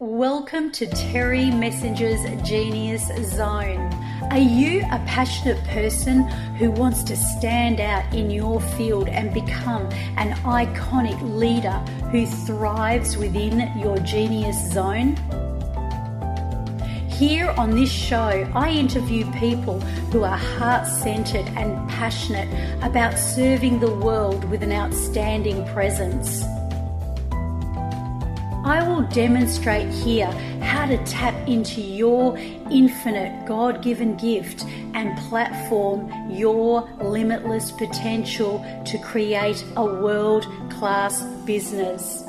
Welcome to Terry Messenger's Genius Zone. Are you a passionate person who wants to stand out in your field and become an iconic leader who thrives within your genius zone? Here on this show, I interview people who are heart centered and passionate about serving the world with an outstanding presence. I will demonstrate here how to tap into your infinite God given gift and platform your limitless potential to create a world class business.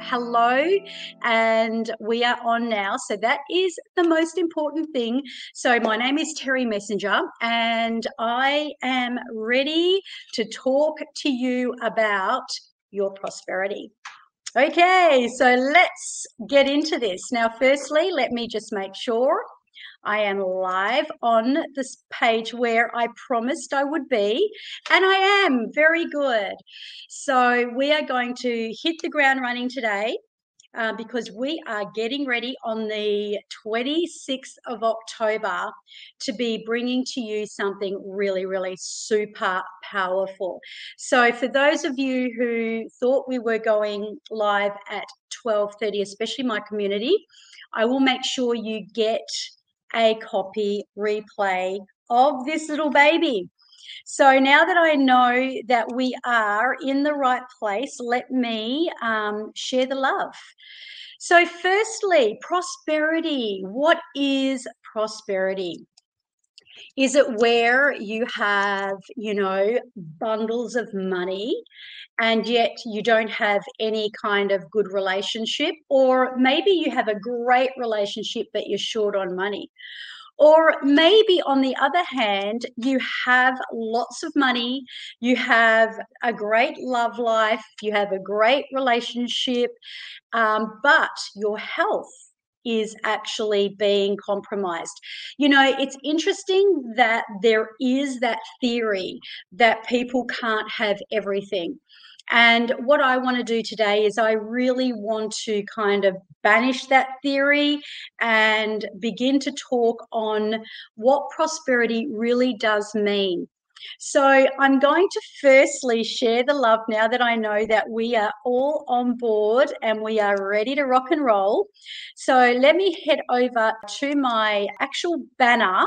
Hello, and we are on now. So, that is the most important thing. So, my name is Terry Messenger, and I am ready to talk to you about your prosperity. Okay, so let's get into this. Now, firstly, let me just make sure I am live on this page where I promised I would be, and I am very good. So, we are going to hit the ground running today. Uh, because we are getting ready on the 26th of October to be bringing to you something really, really super powerful. So, for those of you who thought we were going live at 12:30, especially my community, I will make sure you get a copy replay of this little baby. So now that I know that we are in the right place, let me um, share the love. So, firstly, prosperity. What is prosperity? Is it where you have, you know, bundles of money and yet you don't have any kind of good relationship? Or maybe you have a great relationship, but you're short on money. Or maybe on the other hand, you have lots of money, you have a great love life, you have a great relationship, um, but your health is actually being compromised. You know, it's interesting that there is that theory that people can't have everything. And what I want to do today is I really want to kind of banish that theory and begin to talk on what prosperity really does mean. So I'm going to firstly share the love now that I know that we are all on board and we are ready to rock and roll. So let me head over to my actual banner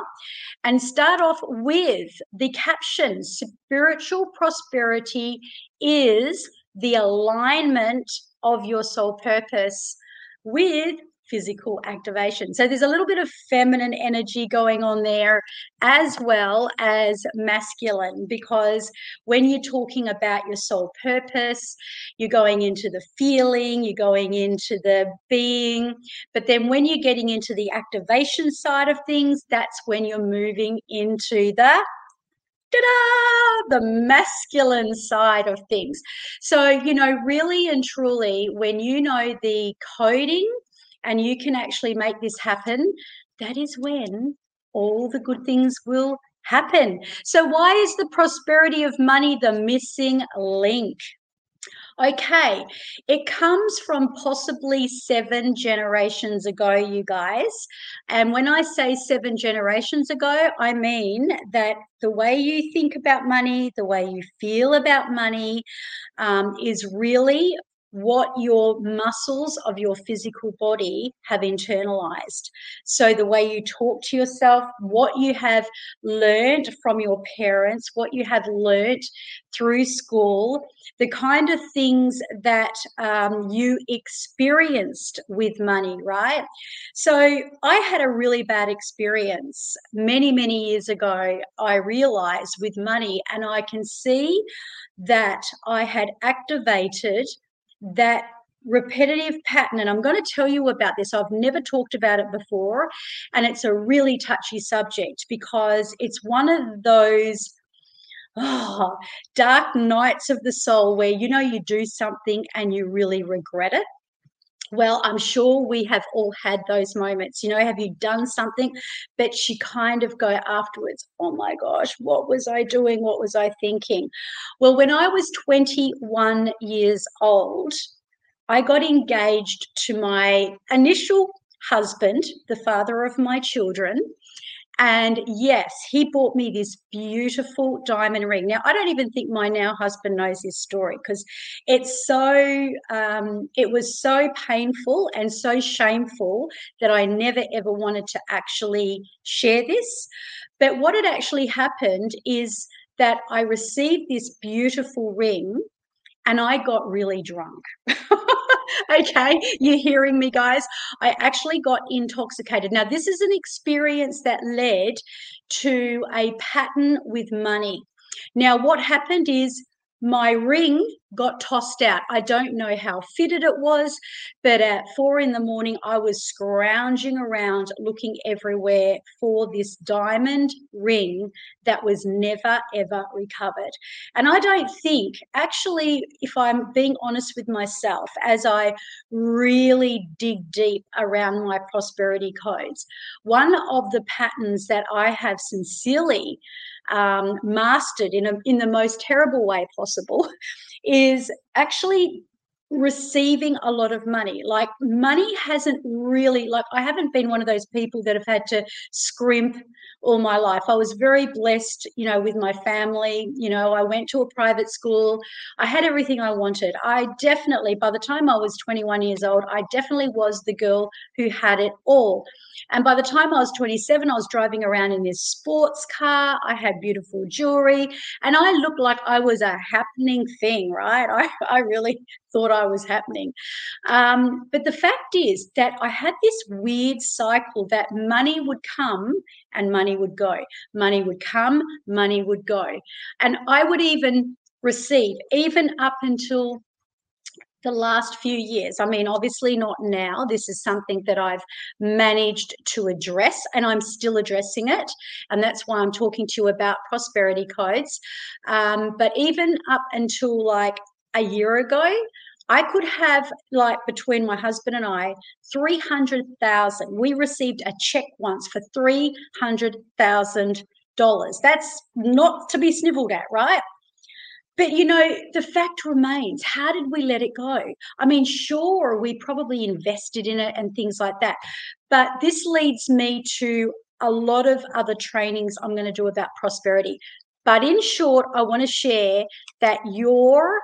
and start off with the caption Spiritual prosperity is the alignment of your soul purpose with physical activation. So there's a little bit of feminine energy going on there as well as masculine because when you're talking about your soul purpose, you're going into the feeling, you're going into the being, but then when you're getting into the activation side of things, that's when you're moving into the the masculine side of things. So, you know, really and truly, when you know the coding and you can actually make this happen, that is when all the good things will happen. So, why is the prosperity of money the missing link? Okay, it comes from possibly seven generations ago, you guys. And when I say seven generations ago, I mean that the way you think about money, the way you feel about money um, is really what your muscles of your physical body have internalized. So, the way you talk to yourself, what you have learned from your parents, what you have learned through school, the kind of things that um, you experienced with money, right? So, I had a really bad experience many, many years ago. I realized with money, and I can see that I had activated that repetitive pattern and i'm going to tell you about this i've never talked about it before and it's a really touchy subject because it's one of those oh, dark nights of the soul where you know you do something and you really regret it well, I'm sure we have all had those moments. You know, have you done something, but she kind of go afterwards, oh my gosh, what was I doing? What was I thinking? Well, when I was 21 years old, I got engaged to my initial husband, the father of my children. And yes, he bought me this beautiful diamond ring. Now, I don't even think my now husband knows this story because it's so, um, it was so painful and so shameful that I never ever wanted to actually share this. But what had actually happened is that I received this beautiful ring and I got really drunk. okay, you're hearing me, guys. I actually got intoxicated. Now, this is an experience that led to a pattern with money. Now, what happened is my ring got tossed out. I don't know how fitted it was, but at four in the morning, I was scrounging around looking everywhere for this diamond ring that was never ever recovered. And I don't think, actually, if I'm being honest with myself, as I really dig deep around my prosperity codes, one of the patterns that I have sincerely um, mastered in a, in the most terrible way possible is actually receiving a lot of money. Like money hasn't really like i haven't been one of those people that have had to scrimp all my life. I was very blessed you know with my family. You know i went to a private school. I had everything i wanted. I definitely by the time i was 21 years old i definitely was the girl who had it all. And by the time I was 27, I was driving around in this sports car. I had beautiful jewelry. And I looked like I was a happening thing, right? I, I really thought I was happening. Um, but the fact is that I had this weird cycle that money would come and money would go. Money would come, money would go. And I would even receive, even up until the last few years. I mean, obviously not now. This is something that I've managed to address and I'm still addressing it. And that's why I'm talking to you about prosperity codes. Um, but even up until like a year ago, I could have like between my husband and I 300,000. We received a check once for $300,000. That's not to be sniveled at, right? But you know, the fact remains, how did we let it go? I mean, sure, we probably invested in it and things like that. But this leads me to a lot of other trainings I'm going to do about prosperity. But in short, I want to share that your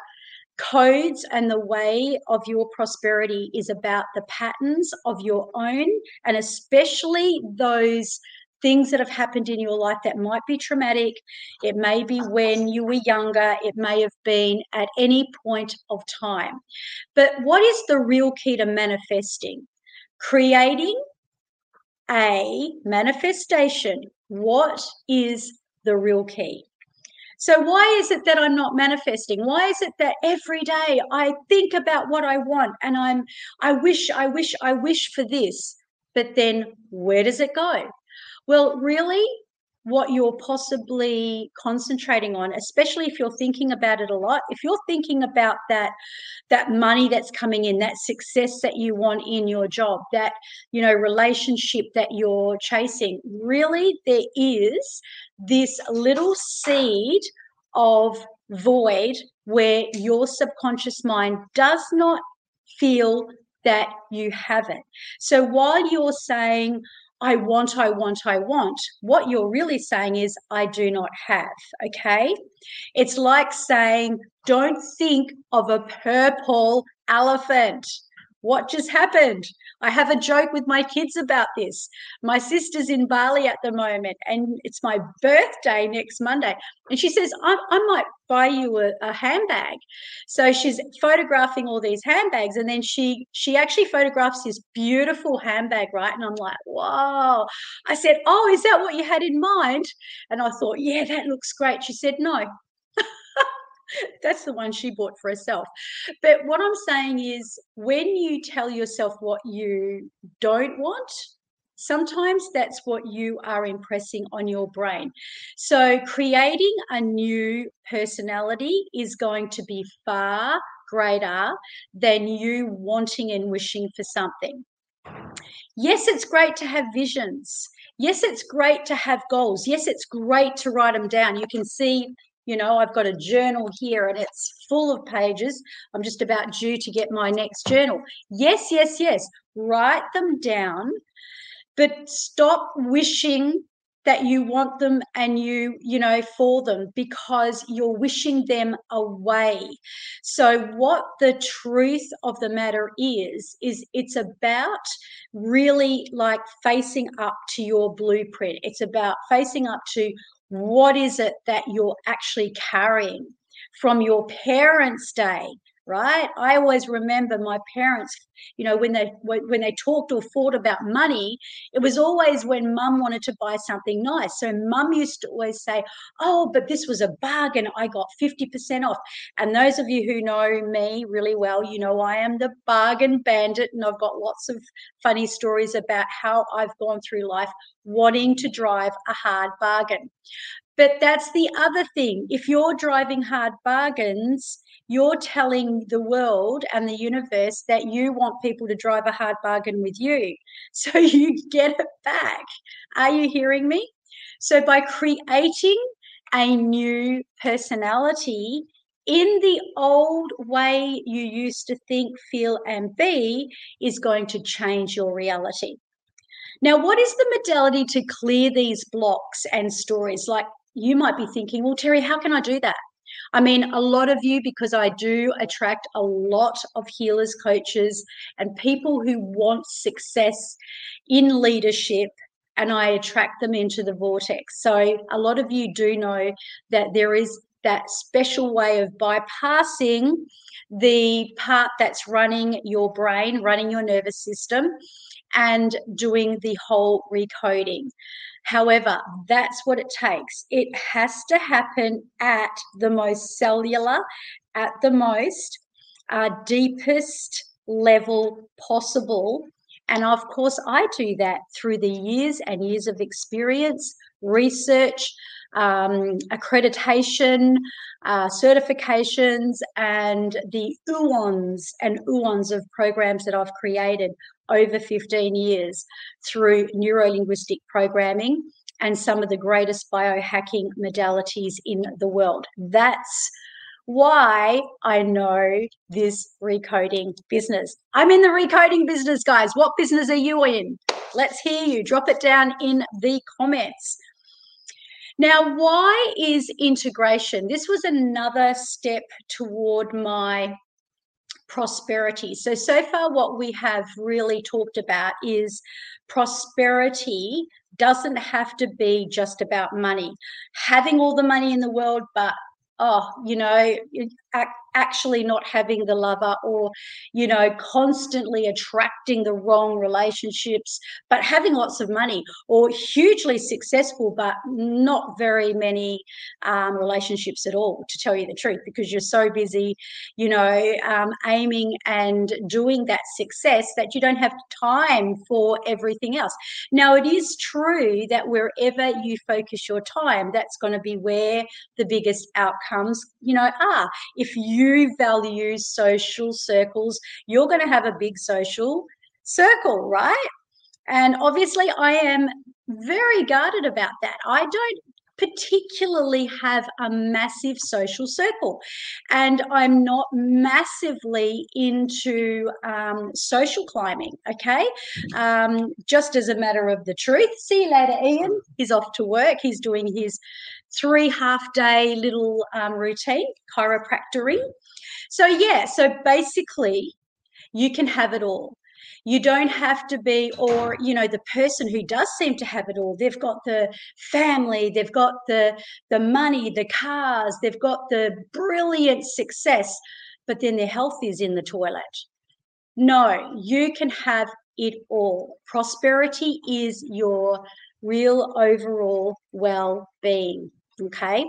codes and the way of your prosperity is about the patterns of your own and especially those things that have happened in your life that might be traumatic. It may be when you were younger, it may have been at any point of time. But what is the real key to manifesting? Creating a manifestation. What is the real key? So, why is it that I'm not manifesting? Why is it that every day I think about what I want and I'm, I wish, I wish, I wish for this, but then where does it go? Well, really, what you're possibly concentrating on especially if you're thinking about it a lot. If you're thinking about that that money that's coming in that success that you want in your job that you know relationship that you're chasing really there is this little seed of void where your subconscious mind does not feel that you have it. So while you're saying I want, I want, I want, what you're really saying is, I do not have. Okay. It's like saying, don't think of a purple elephant. What just happened? I have a joke with my kids about this. My sister's in Bali at the moment, and it's my birthday next Monday. And she says, I, I might buy you a, a, handbag. So she's photographing all these handbags, and then she she actually photographs this beautiful handbag, right? And I'm like, wow. I said, Oh, is that what you had in mind? And I thought, yeah, that looks great. She said, No, that's the one she bought for herself. But what I'm saying is, when you tell yourself what you don't want, sometimes that's what you are impressing on your brain. So, creating a new personality is going to be far greater than you wanting and wishing for something. Yes, it's great to have visions. Yes, it's great to have goals. Yes, it's great to write them down. You can see You know, I've got a journal here and it's full of pages. I'm just about due to get my next journal. Yes, yes, yes. Write them down, but stop wishing that you want them and you you know for them because you're wishing them away so what the truth of the matter is is it's about really like facing up to your blueprint it's about facing up to what is it that you're actually carrying from your parents day right? I always remember my parents you know when they when they talked or fought about money it was always when mum wanted to buy something nice. So mum used to always say oh but this was a bargain. I got 50% off. And those of you who know me really well you know i am the bargain bandit and i've got lots of funny stories about how i've gone through life wanting to drive a hard bargain. But that's the other thing. If you're driving hard bargains you're telling the world and the universe that you want people to drive a hard bargain with you. So you get it back. Are you hearing me? So by creating a new personality in the old way you used to think, feel, and be is going to change your reality. Now, what is the modality to clear these blocks and stories? Like you might be thinking, well, Terry, how can I do that? I mean, a lot of you, because I do attract a lot of healers, coaches, and people who want success in leadership, and I attract them into the vortex. So, a lot of you do know that there is that special way of bypassing the part that's running your brain, running your nervous system, and doing the whole recoding. However, that's what it takes. It has to happen at the most cellular, at the most uh, deepest level possible. And of course, I do that through the years and years of experience, research, um, accreditation, uh, certifications, and the UONs and UONs of programs that I've created over 15 years through neuro linguistic programming and some of the greatest biohacking modalities in the world. That's why I know this recoding business. I'm in the recoding business, guys. What business are you in? Let's hear you. Drop it down in the comments. Now, why is integration? This was another step toward my prosperity. So, so far, what we have really talked about is prosperity doesn't have to be just about money. Having all the money in the world, but oh, you know, actually not having the lover or you know constantly attracting the wrong relationships but having lots of money or hugely successful but not very many um, relationships at all to tell you the truth because you're so busy you know um, aiming and doing that success that you don't have time for everything else. Now it is true that wherever you focus your time that's going to be where the biggest outcomes you know are. If you you value social circles, you're going to have a big social circle, right? And obviously, I am very guarded about that. I don't particularly have a massive social circle and i'm not massively into um, social climbing okay um, just as a matter of the truth see you later ian he's off to work he's doing his three half day little um, routine chiropractoring so, yeah, so basically, you can have it all. You don't have to be, or, you know, the person who does seem to have it all, they've got the family, they've got the, the money, the cars, they've got the brilliant success, but then their health is in the toilet. No, you can have it all. Prosperity is your real overall well being. Okay.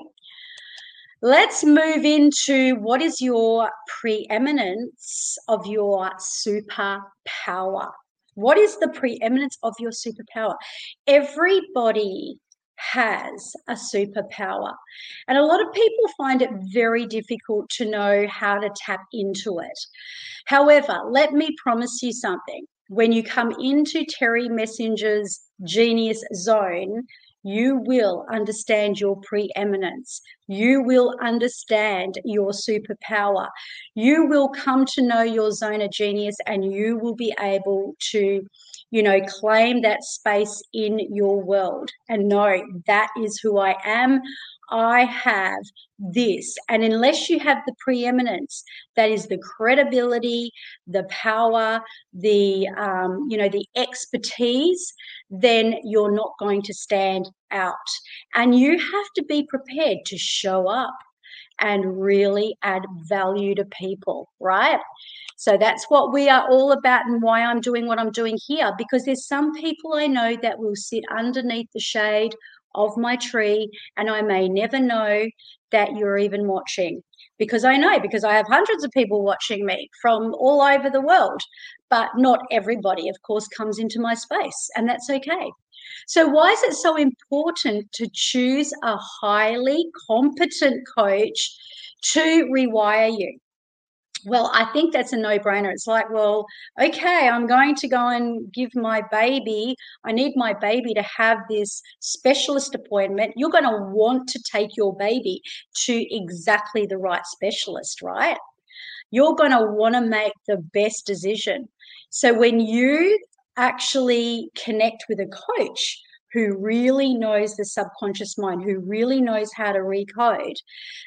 Let's move into what is your preeminence of your superpower? What is the preeminence of your superpower? Everybody has a superpower. And a lot of people find it very difficult to know how to tap into it. However, let me promise you something. When you come into Terry Messenger's genius zone, you will understand your preeminence. You will understand your superpower. You will come to know your zone of genius and you will be able to, you know, claim that space in your world and know that is who I am. I have this. And unless you have the preeminence, that is the credibility, the power, the um, you know, the expertise, then you're not going to stand out. And you have to be prepared to show up and really add value to people, right? So that's what we are all about and why I'm doing what I'm doing here because there's some people I know that will sit underneath the shade of my tree and I may never know that you're even watching. Because I know because I have hundreds of people watching me from all over the world but not everybody of course comes into my space and that's okay. So why is it so important to choose a highly competent coach to rewire you well, I think that's a no brainer. It's like, well, okay, I'm going to go and give my baby, I need my baby to have this specialist appointment. You're going to want to take your baby to exactly the right specialist, right? You're going to want to make the best decision. So when you actually connect with a coach, who really knows the subconscious mind, who really knows how to recode,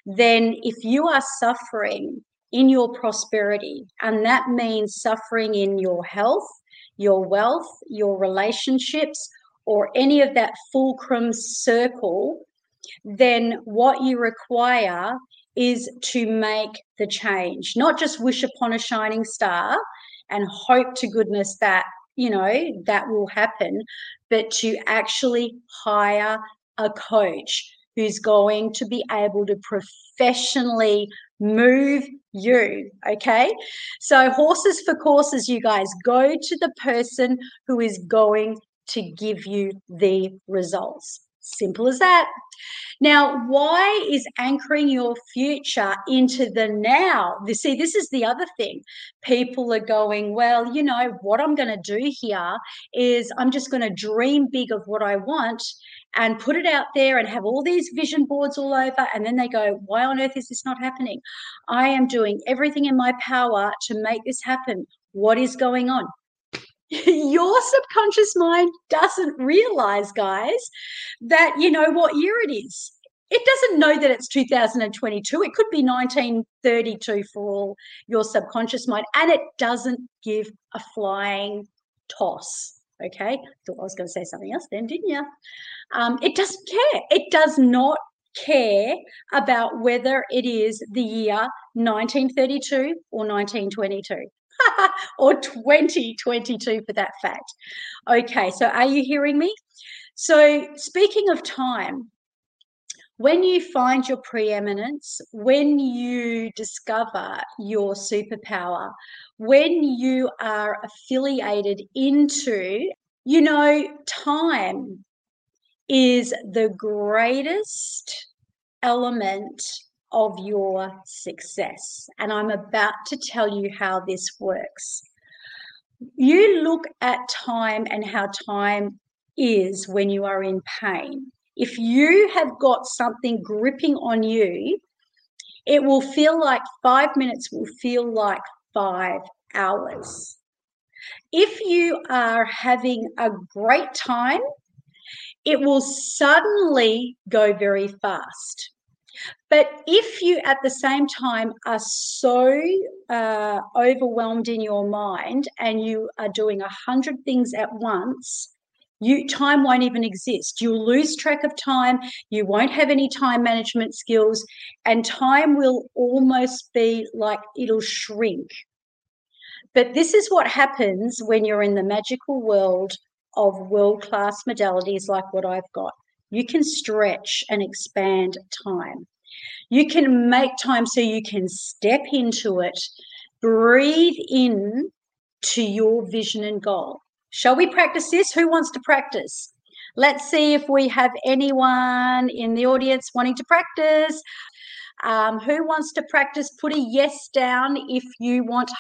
then if you are suffering in your prosperity. And that means suffering in your health, your wealth, your relationships, or any of that fulcrum circle, then what you require is to make the change, not just wish upon a shining star and hope to goodness that, you know, that will happen, but to actually hire a coach who's going to be able to professionally move you. Okay. So, horses for courses, you guys go to the person who is going to give you the results. Simple as that. Now, why is anchoring your future into the now? You see, this is the other thing. People are going, well, you know, what I'm going to do here is I'm just going to dream big of what I want and put it out there and have all these vision boards all over. And then they go, why on earth is this not happening? I am doing everything in my power to make this happen. What is going on? your subconscious mind doesn't realize, guys, that you know what year it is. It doesn't know that it's 2022. It could be 1932 for all your subconscious mind, and it doesn't give a flying toss. Okay, thought I was going to say something else then, didn't you? Um, it doesn't care. It does not care about whether it is the year 1932 or 1922. or 2022 for that fact. Okay, so are you hearing me? So, speaking of time, when you find your preeminence, when you discover your superpower, when you are affiliated into, you know, time is the greatest element of your success. And I'm about to tell you how this works. You look at time and how time is when you are in pain. If you have got something gripping on you, it will feel like five minutes will feel like five hours. If you are having a great time, it will suddenly go very fast. But if you at the same time are so uh, overwhelmed in your mind and you are doing a hundred things at once, you time won't even exist. You'll lose track of time. You won't have any time management skills, and time will almost be like it'll shrink. But this is what happens when you're in the magical world of world class modalities like what I've got you can stretch and expand time. You can make time so you can step into it, breathe in to your vision and goal. Shall we practice this? Who wants to practice? Let's see if we have anyone in the audience wanting to practice. Um, who wants to practice? Put a yes down if you want.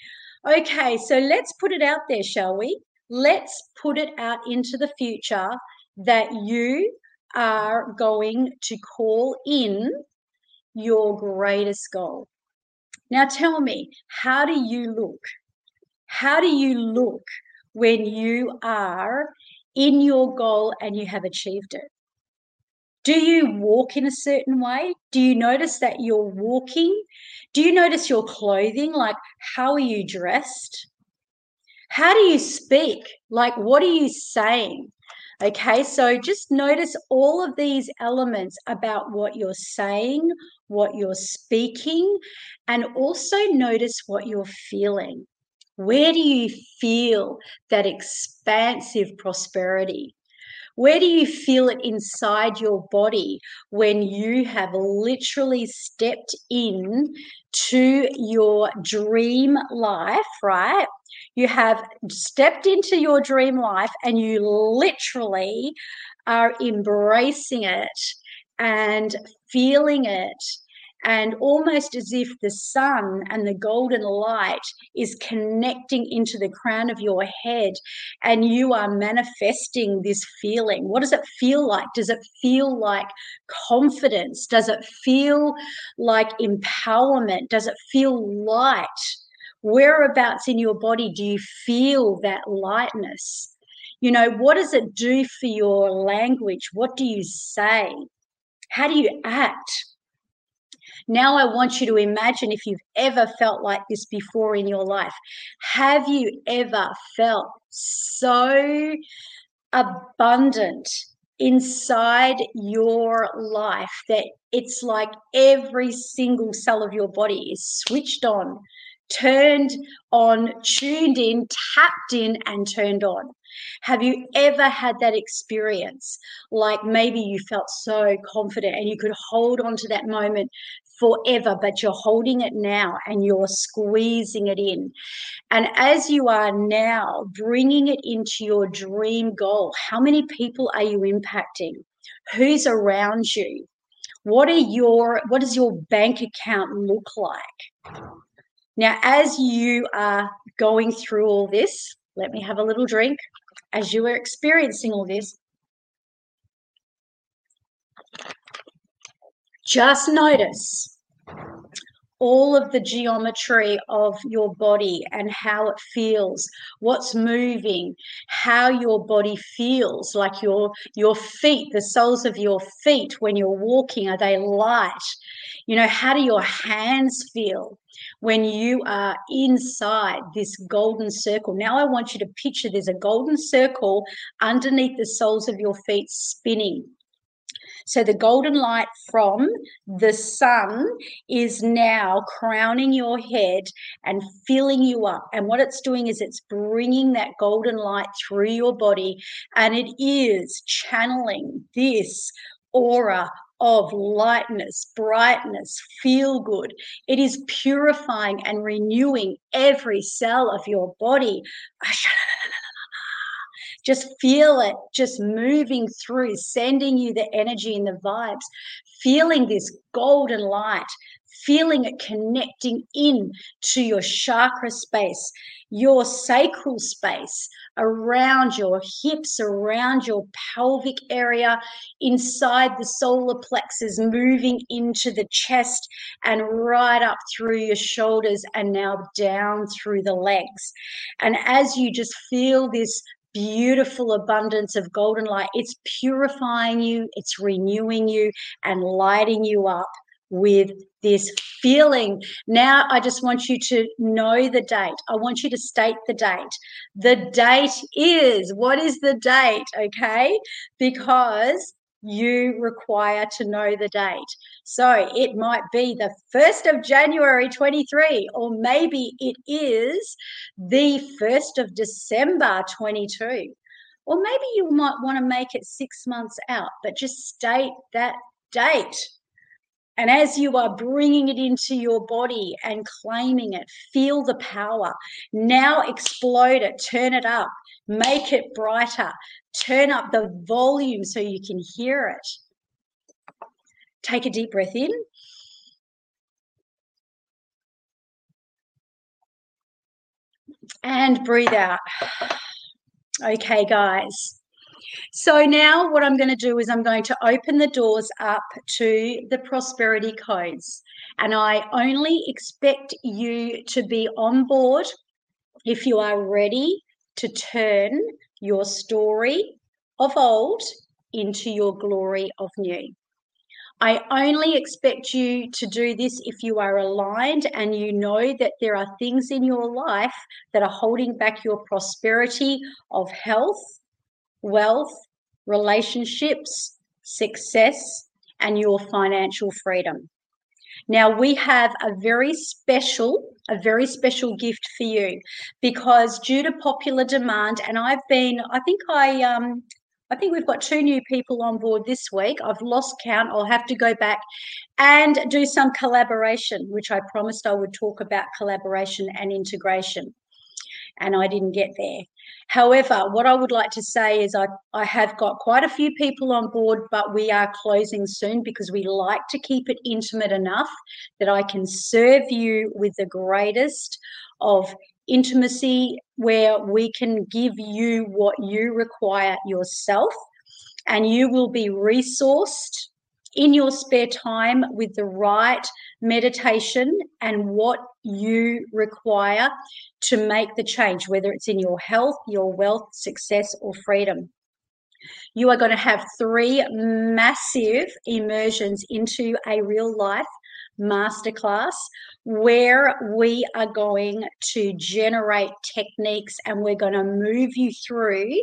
Okay, so let's put it out there, shall we? Let's put it out into the future that you are going to call in your greatest goal. Now, tell me, how do you look? How do you look when you are in your goal and you have achieved it? Do you walk in a certain way? Do you notice that you're walking? Do you notice your clothing? Like, how are you dressed? How do you speak? Like, what are you saying? Okay, so just notice all of these elements about what you're saying, what you're speaking, and also notice what you're feeling. Where do you feel that expansive prosperity? Where do you feel it inside your body when you have literally stepped in to your dream life, right? You have stepped into your dream life and you literally are embracing it and feeling it and almost as if the sun and the golden light is connecting into the crown of your head and you are manifesting this feeling. What does it feel like? Does it feel like confidence? Does it feel like empowerment? Does it feel light? Whereabouts in your body do you feel that lightness? You know, what does it do for your language? What do you say? How do you act? Now, I want you to imagine if you've ever felt like this before in your life. Have you ever felt so abundant inside your life that it's like every single cell of your body is switched on turned on, tuned in, tapped in, and turned on. Have you ever had that experience? Like maybe you felt so confident and you could hold on to that moment forever, but you're holding it now and you're squeezing it in. And as you are now bringing it into your dream goal, how many people are you impacting? Who's around you? What are your what does your bank account look like? Now, as you are going through all this, let me have a little drink. As you are experiencing all this, just notice all of the geometry of your body and how it feels what's moving how your body feels like your your feet the soles of your feet when you're walking are they light? You know how do your hands feel when you are inside this golden circle? Now i want you to picture there's a golden circle underneath the soles of your feet spinning so the golden light from the sun is now crowning your head and filling you up. And what it's doing is it's bringing that golden light through your body and it is channeling this aura of lightness, brightness, feel good. It is purifying and renewing every cell of your body. Just feel it just moving through, sending you the energy and the vibes, feeling this golden light, feeling it connecting in to your chakra space, your sacral space, around your hips, around your pelvic area, inside the solar plexus, moving into the chest and right up through your shoulders and now down through the legs. And as you just feel this beautiful abundance of golden light. It's purifying you, it's renewing you, and lighting you up with this feeling. Now, I just want you to know the date. I want you to state the date. The date is what is the date? Okay, because you require to know the date. So it might be the 1st of January 23, or maybe it is the 1st of December 22. Or maybe you might want to make it six months out, but just state that date. And as you are bringing it into your body and claiming it, feel the power. Now explode it, turn it up, make it brighter, turn up the volume so you can hear it. Take a deep breath in. And breathe out. Okay, guys. So now what I'm going to do is I'm going to open the doors up to the prosperity codes. And I only expect you to be on board if you are ready to turn your story of old into your glory of new. I only expect you to do this if you are aligned and you know that there are things in your life that are holding back your prosperity of health, wealth, relationships, success, and your financial freedom. Now, we have a very special, a very special gift for you because due to popular demand, and I've been, I think I, um, I think we've got two new people on board this week. I've lost count. I'll have to go back and do some collaboration, which I promised I would talk about collaboration and integration. And I didn't get there. However, what I would like to say is I, I have got quite a few people on board, but we are closing soon because we like to keep it intimate enough that I can serve you with the greatest of intimacy where we can give you what you require yourself and you will be resourced in your spare time with the right meditation and what you require to make the change, whether it's in your health, your wealth, success, or freedom. You are going to have three massive immersions into a real life masterclass where we are going to generate techniques and we're going to move you through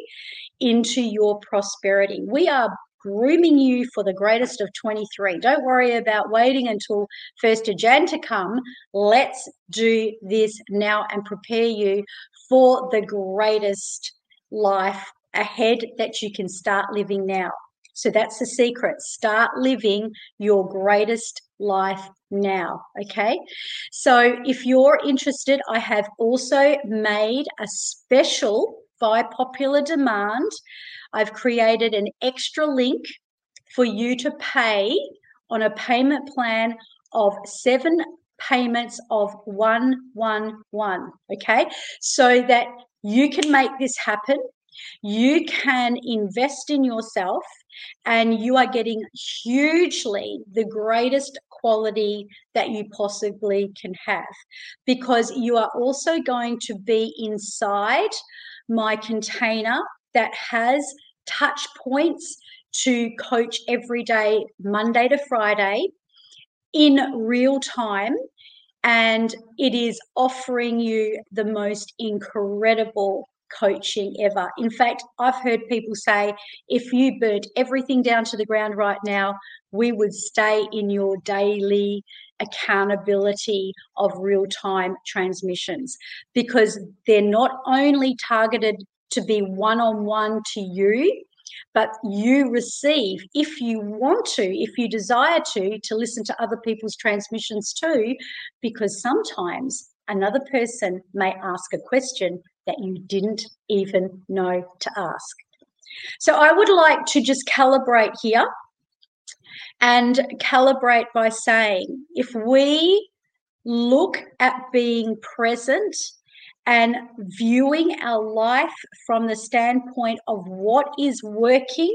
into your prosperity. We are grooming you for the greatest of 23. Don't worry about waiting until 1st of Jan to come. Let's do this now and prepare you for the greatest life ahead that you can start living now. So that's the secret. Start living your greatest life now. Okay. So if you're interested, I have also made a special by popular demand. I've created an extra link for you to pay on a payment plan of seven payments of 111. Okay. So that you can make this happen. You can invest in yourself and you are getting hugely the greatest quality that you possibly can have because you are also going to be inside my container that has touch points to coach every day, Monday to Friday, in real time. And it is offering you the most incredible coaching ever. In fact, I've heard people say if you burnt everything down to the ground right now, we would stay in your daily accountability of real time transmissions because they're not only targeted to be one on one to you. But you receive, if you want to, if you desire to, to listen to other people's transmissions too, because sometimes another person may ask a question that you didn't even know to ask. So I would like to just calibrate here and calibrate by saying if we look at being present and viewing our life from the standpoint of what is working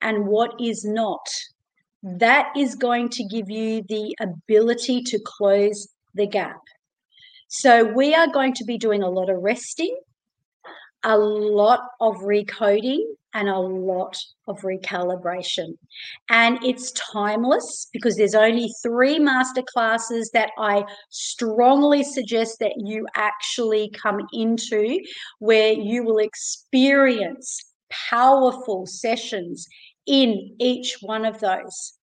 and what is not, that is going to give you the ability to close the gap. So we are going to be doing a lot of resting, a lot of recoding, and a lot of recalibration. And it's timeless because there's only three master classes that I strongly suggest that you actually come into where you will experience powerful sessions in each one of those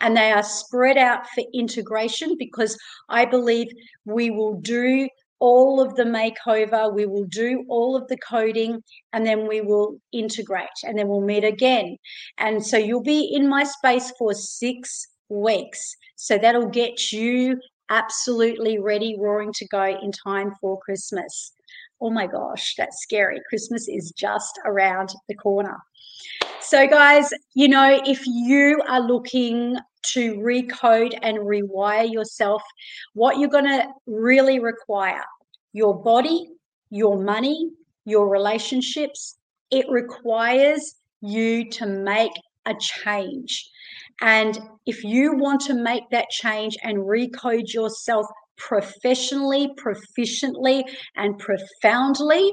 and they are spread out for integration because I believe we will do all of the makeover, we will do all of the coding, and then we will integrate and then we'll meet again. And so you'll be in my space for six weeks. So that'll get you absolutely ready, roaring to go in time for Christmas. Oh my gosh, that's scary. Christmas is just around the corner. So, guys, you know, if you are looking to recode and rewire yourself, what you're going to really require your body, your money, your relationships, it requires you to make a change. And if you want to make that change and recode yourself professionally, proficiently, and profoundly,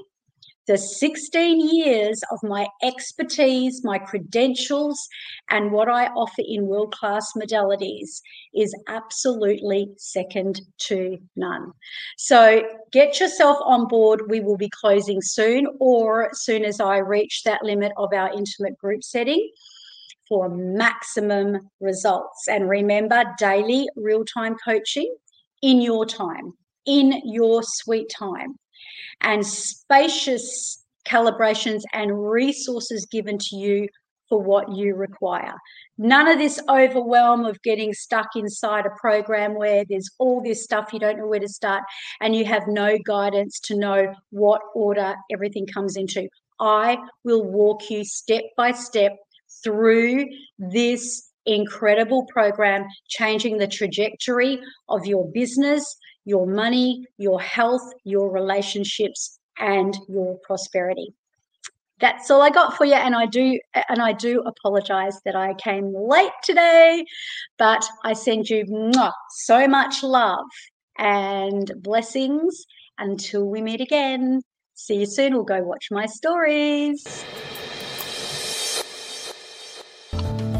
the 16 years of my expertise, my credentials, and what I offer in world class modalities is absolutely second to none. So get yourself on board. We will be closing soon, or soon as I reach that limit of our intimate group setting for maximum results. And remember, daily real time coaching in your time, in your sweet time and spacious calibrations and resources given to you for what you require. None of this overwhelm of getting stuck inside a program where there's all this stuff you don't know where to start and you have no guidance to know what order everything comes into. I will walk you step by step through this incredible program, changing the trajectory of your business, your money, your health, your relationships, and your prosperity. That's all I got for you, and I do and I do apologize that I came late today, but I send you mwah, so much love and blessings until we meet again. See you soon. We'll go watch my stories.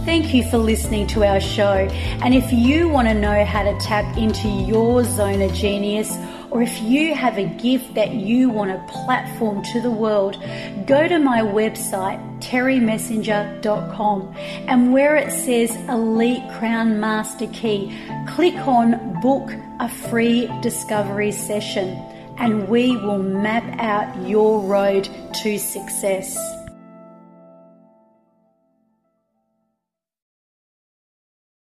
Thank you for listening to our show. And if you want to know how to tap into your zone of genius, or if you have a gift that you want to platform to the world, go to my website, terrymessenger.com, and where it says Elite Crown Master Key, click on Book a Free Discovery Session, and we will map out your road to success.